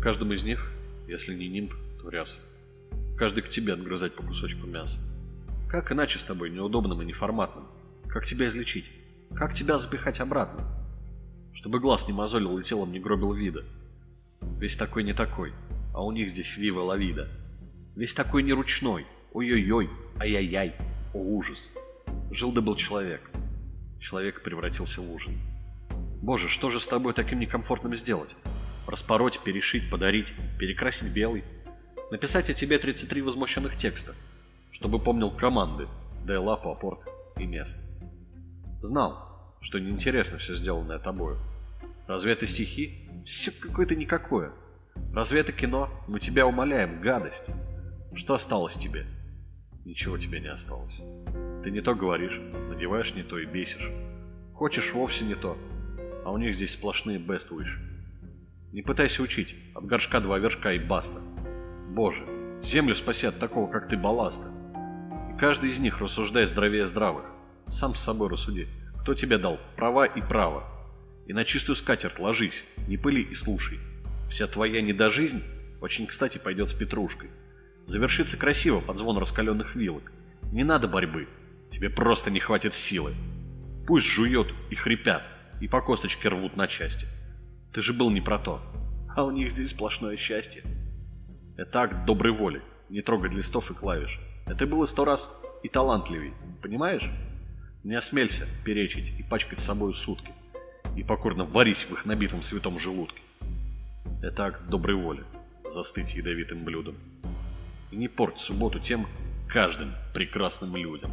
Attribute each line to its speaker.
Speaker 1: каждом из них, если не нимб, то ряса. Каждый к тебе отгрызать по кусочку мяса. Как иначе с тобой, неудобным и неформатным? Как тебя излечить? Как тебя запихать обратно? Чтобы глаз не мозолил и телом не гробил вида. Весь такой не такой, а у них здесь вива лавида. Весь такой не ручной. Ой-ой-ой, ай-яй-яй, о ужас. Жил да был человек. Человек превратился в ужин. Боже, что же с тобой таким некомфортным сделать? Распороть, перешить, подарить, перекрасить белый. Написать о тебе 33 возмущенных текста, чтобы помнил команды, дай лапу, апорт и место. Знал, что неинтересно все сделанное тобою. Разве это стихи? Все какое-то никакое. Разве это кино? Мы тебя умоляем, гадость. Что осталось тебе? Ничего тебе не осталось. Ты не то говоришь, надеваешь не то и бесишь. Хочешь вовсе не то, а у них здесь сплошные wish. Не пытайся учить, от горшка два вершка и баста. Боже, землю спаси от такого, как ты, балласта. И каждый из них рассуждай здравее здравых. Сам с собой рассуди, кто тебе дал права и право. И на чистую скатерть ложись, не пыли и слушай. Вся твоя недожизнь очень кстати пойдет с петрушкой. Завершится красиво под звон раскаленных вилок. Не надо борьбы, тебе просто не хватит силы. Пусть жует и хрипят, и по косточке рвут на части. Ты же был не про то. А у них здесь сплошное счастье. Это акт доброй воли, не трогать листов и клавиш. Это было сто раз и талантливей, понимаешь? Не осмелься перечить и пачкать с собой сутки. И покорно варись в их набитом святом желудке. Это акт доброй воли, застыть ядовитым блюдом. И не порть субботу тем каждым прекрасным людям.